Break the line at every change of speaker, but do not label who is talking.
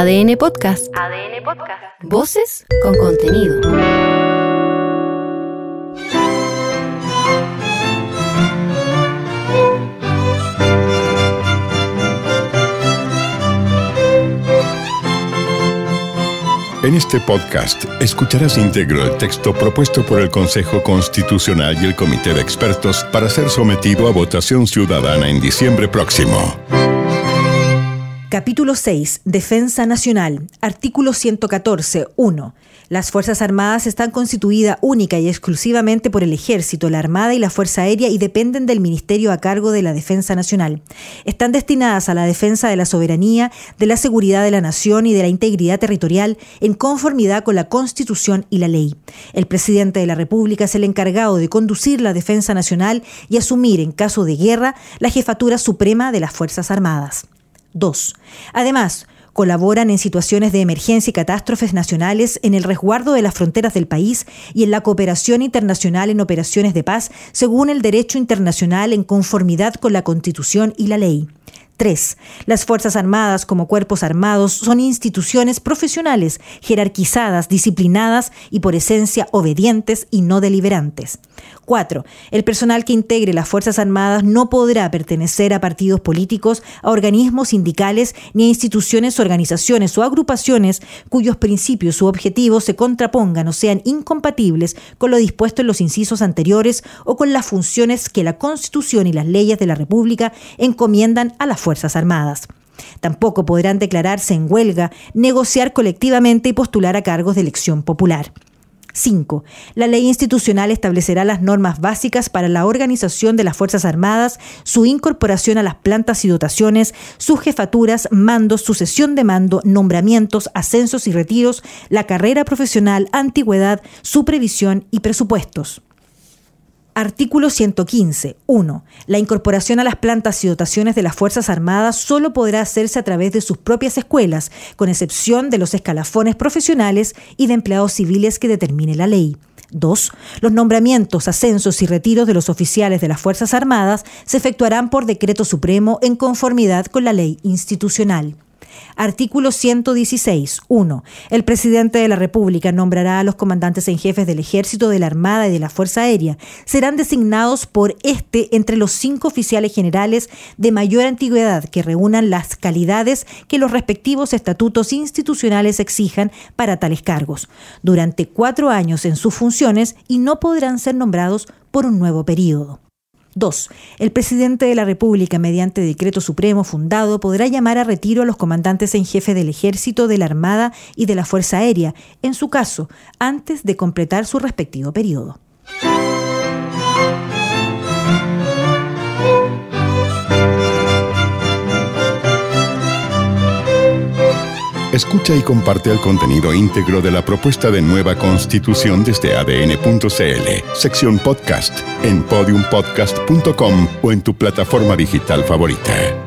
ADN Podcast. ADN Podcast. Voces con contenido.
En este podcast escucharás íntegro el texto propuesto por el Consejo Constitucional y el Comité de Expertos para ser sometido a votación ciudadana en diciembre próximo.
Capítulo 6. Defensa Nacional. Artículo 114. 1. Las Fuerzas Armadas están constituidas única y exclusivamente por el Ejército, la Armada y la Fuerza Aérea y dependen del Ministerio a cargo de la Defensa Nacional. Están destinadas a la defensa de la soberanía, de la seguridad de la nación y de la integridad territorial en conformidad con la Constitución y la ley. El presidente de la República es el encargado de conducir la defensa nacional y asumir, en caso de guerra, la jefatura suprema de las Fuerzas Armadas. 2. Además, colaboran en situaciones de emergencia y catástrofes nacionales en el resguardo de las fronteras del país y en la cooperación internacional en operaciones de paz según el derecho internacional en conformidad con la Constitución y la ley. 3. Las Fuerzas Armadas como cuerpos armados son instituciones profesionales, jerarquizadas, disciplinadas y por esencia obedientes y no deliberantes. 4. El personal que integre las Fuerzas Armadas no podrá pertenecer a partidos políticos, a organismos sindicales ni a instituciones, organizaciones o agrupaciones cuyos principios u objetivos se contrapongan o sean incompatibles con lo dispuesto en los incisos anteriores o con las funciones que la Constitución y las leyes de la República encomiendan a las Fuerzas Armadas. Tampoco podrán declararse en huelga, negociar colectivamente y postular a cargos de elección popular. 5. La ley institucional establecerá las normas básicas para la organización de las Fuerzas Armadas, su incorporación a las plantas y dotaciones, sus jefaturas, mandos, sucesión de mando, nombramientos, ascensos y retiros, la carrera profesional, antigüedad, su previsión y presupuestos. Artículo 115. 1. La incorporación a las plantas y dotaciones de las Fuerzas Armadas solo podrá hacerse a través de sus propias escuelas, con excepción de los escalafones profesionales y de empleados civiles que determine la ley. 2. Los nombramientos, ascensos y retiros de los oficiales de las Fuerzas Armadas se efectuarán por decreto supremo en conformidad con la ley institucional. Artículo 116. 1. El presidente de la República nombrará a los comandantes en jefes del Ejército, de la Armada y de la Fuerza Aérea. Serán designados por este entre los cinco oficiales generales de mayor antigüedad que reúnan las calidades que los respectivos estatutos institucionales exijan para tales cargos, durante cuatro años en sus funciones y no podrán ser nombrados por un nuevo período. 2. El presidente de la República, mediante decreto supremo fundado, podrá llamar a retiro a los comandantes en jefe del Ejército, de la Armada y de la Fuerza Aérea, en su caso, antes de completar su respectivo periodo.
Escucha y comparte el contenido íntegro de la propuesta de nueva constitución desde adn.cl, sección podcast, en podiumpodcast.com o en tu plataforma digital favorita.